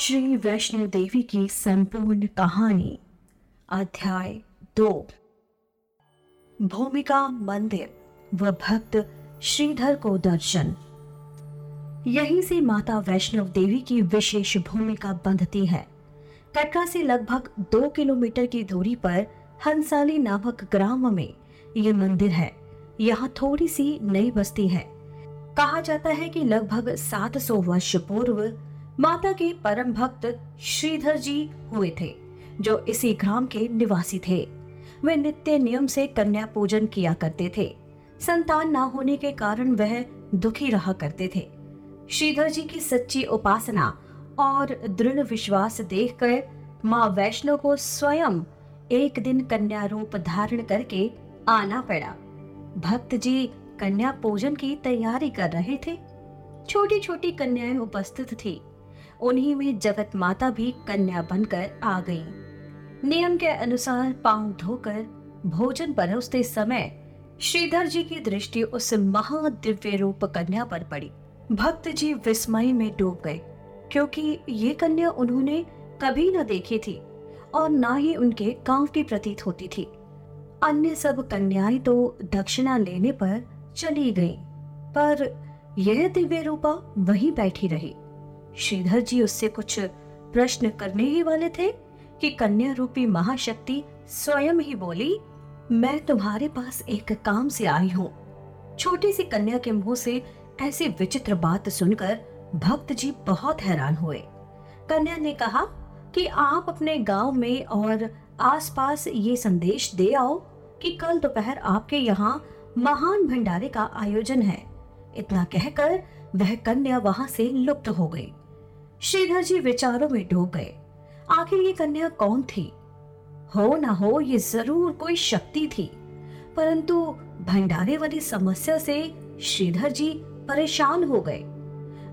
श्री वैष्णो देवी की संपूर्ण कहानी, अध्याय दो। भूमिका मंदिर व भक्त श्रीधर को दर्शन। यहीं से माता वैष्णव देवी की विशेष भूमिका बंधती है। कटरा से लगभग दो किलोमीटर की दूरी पर हंसाली नामक ग्राम में ये मंदिर है। यहाँ थोड़ी सी नई बस्ती है। कहा जाता है कि लगभग 700 वर्ष पूर्व माता के परम भक्त श्रीधर जी हुए थे, जो इसी ग्राम के निवासी थे। वे नित्य नियम से कन्या पूजन किया करते थे। संतान न होने के कारण वह दुखी रहा करते थे। श्रीधर जी की सच्ची उपासना और दृढ़ विश्वास देखकर माँ वैष्णो को स्वयं एक दिन कन्या रूप धारण करके आना पड़ा। भक्त जी कन्या पूजन की तैयारी कर रहे थे। छोटी छोटी कन्याएँ उपस्थित थी। उन्हीं में जगत माता भी कन्या बनकर आ गई। नियम के अनुसार पाँव धोकर भोजन परोसते समय श्रीधर जी की दृष्टि उस महादिव्य रूप कन्या पर पड़ी। भक्त जी विस्मय में डूब गए, क्योंकि ये कन्या उन्होंने कभी न देखी थी और न ही उनके गाँव की प्रतीत होती थी। अन्य सब कन्याएँ तो दक्षिणा लेने पर चली गई, पर यह दिव्य रूपा वहीं बैठी रही। श्रीधर जी उससे कुछ प्रश्न करने ही वाले थे कि कन्या रूपी महाशक्ति स्वयं ही बोली, मैं तुम्हारे पास एक काम से आई हूँ। छोटी सी कन्या के मुँह से ऐसी विचित्र बात सुनकर भक्त जी बहुत हैरान हुए। कन्या ने कहा कि आप अपने गाँव में और आसपास ये संदेश दे आओ कि कल दोपहर आपके यहाँ महान भंडारे का आयोजन है। इतना कहकर वह कन्या वहाँ से लुप्त हो गई। श्रीधर जी विचारों में डूब गए। आखिर ये कन्या कौन थी? हो ना हो, ये ज़रूर कोई शक्ति थी। परंतु भंडारे वाली समस्या से श्रीधर जी परेशान हो गए।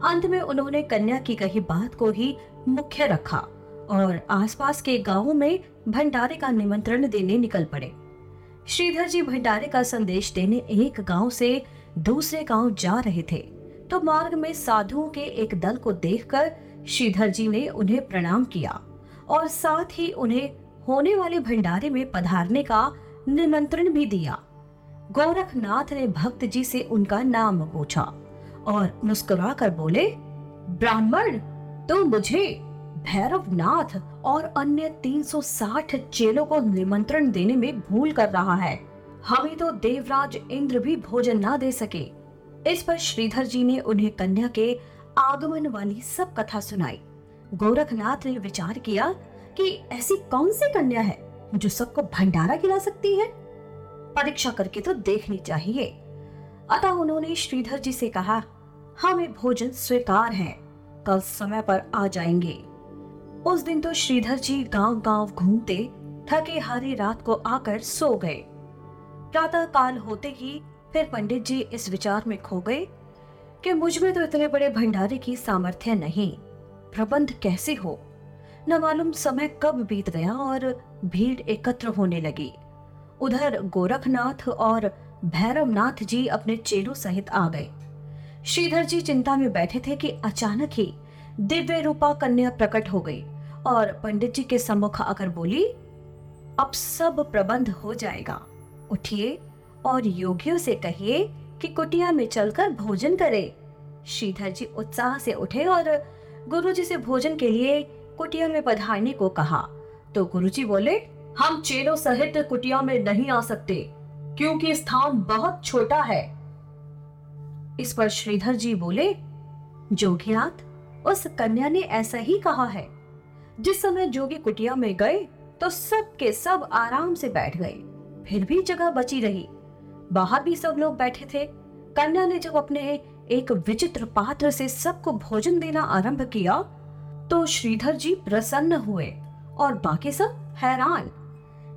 अंत में उन्होंने कन्या की कही बात को ही मुख्य रखा और आसपास के गाँवों में भंडारे का निमंत्रण देने निकल पड़े। श्रीधर जी भंडारे का संदेश देने एक गाँव से दूसरे गाँव जा रहे थे। तो मार्ग में साधुओं के एक दल को देखकर श्रीधर जी ने उन्हें प्रणाम किया और साथ ही उन्हें होने वाले भंडारे में पधारने का निमंत्रण भी दिया। गोरखनाथ ने भक्त जी से उनका नाम पूछा और मुस्कुराकर बोले, ब्राह्मण तो मुझे भैरवनाथ और अन्य 360 चेलों को निमंत्रण देने में भूल कर रहा है। हमें तो देवराज इंद्र भी भोजन ना दे सके। इस पर श्रीधर जी ने उन्हें कन्या के आगमन वाली सब कथा सुनाई। गोरखनाथ ने विचार किया कि ऐसी कौन सी कन्या है जो सबको भंडारा खिला सकती है? परीक्षा करके तो देखनी चाहिए। अतः उन्होंने श्रीधर जी से कहा हमें भोजन स्वीकार है। कल समय पर आ जाएँगे। उस दिन तो श्रीधर जी गाँव गाँव घूमते, थके हारे रात को आकर सो गए। प्रातः काल होते ही फिर पंडित जी इस विचार में खो गए कि मुझमें तो इतने बड़े भंडारे की सामर्थ्य नहीं। प्रबंध कैसे हो? न मालूम समय कब बीत गया और भीड़ एकत्र होने लगी। उधर गोरखनाथ और भैरवनाथ जी अपने चेलों सहित आ गए। श्रीधर जी चिंता में बैठे थे कि अचानक ही दिव्य रूपा कन्या प्रकट हो गई और पंडित जी के सम्मुख आकर बोली, अब सब प्रबंध हो जाएगा। उठिए और योगियों से कहिए कि कुटिया में चलकर भोजन करे। श्रीधर जी उत्साह से उठे और गुरु जी से भोजन के लिए कुटिया में पधारने को कहा। तो गुरु जी बोले, हम चेलों सहित कुटिया में नहीं आ सकते, क्योंकि स्थान बहुत छोटा है। इस पर श्रीधर जी बोले, जोगिनाथ, उस कन्या ने ऐसा ही कहा है। जिस समय जोगी कुटिया में गए तो सब के सब आराम से बैठ गए, फिर भी जगह बची रही। बाहर भी सब लोग बैठे थे। कन्या ने जब अपने एक विचित्र पात्र से सबको भोजन देना आरंभ किया तो श्रीधर जी प्रसन्न हुए और बाकी सब हैरान।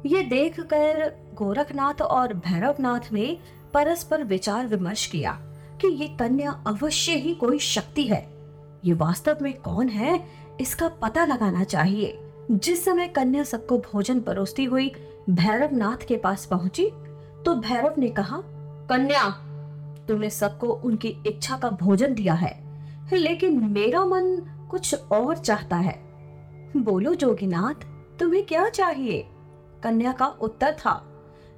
ये देखकर गोरखनाथ और भैरवनाथ ने परस्पर विचार विमर्श किया कि ये कन्या अवश्य ही कोई शक्ति है। ये वास्तव में कौन है, इसका पता लगाना चाहिए। जिस समय कन्या सबको भोजन परोसती हुई भैरव नाथ के पास पहुँची तो भैरव ने कहा, कन्या, तुमने सबको उनकी इच्छा का भोजन दिया है, लेकिन मेरा मन कुछ और चाहता है। बोलो जोगीनाथ, तुम्हें क्या चाहिए? कन्या का उत्तर था,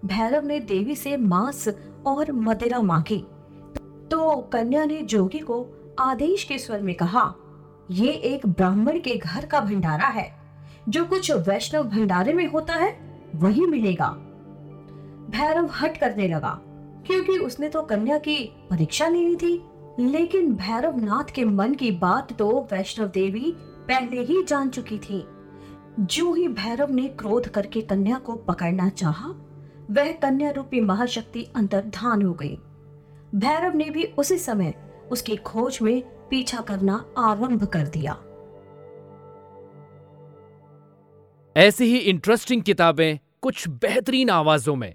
भैरव ने देवी से मांस और मदिरा मांगी। तो कन्या ने जोगी को आदेश के स्वर में कहा, ये एक ब्राह्मण के घर का भंडारा है। जो कुछ वैष्णव भंडारे में होता है, वही मिलेगा। भैरव हट करने लगा क्योंकि उसने तो कन्या की परीक्षा लेनी थी। लेकिन भैरव नाथ के मन की बात तो वैष्णव देवी पहले ही जान चुकी थी। जो ही भैरव ने क्रोध करके कन्या को पकड़ना चाहा, वह कन्या रूपी महाशक्ति अंतर्धान हो गई। भैरव ने भी उसी समय उसकी खोज में पीछा करना आरंभ कर दिया। ऐसी ही इंटरेस्टिंग किताबें कुछ बेहतरीन आवाजों में।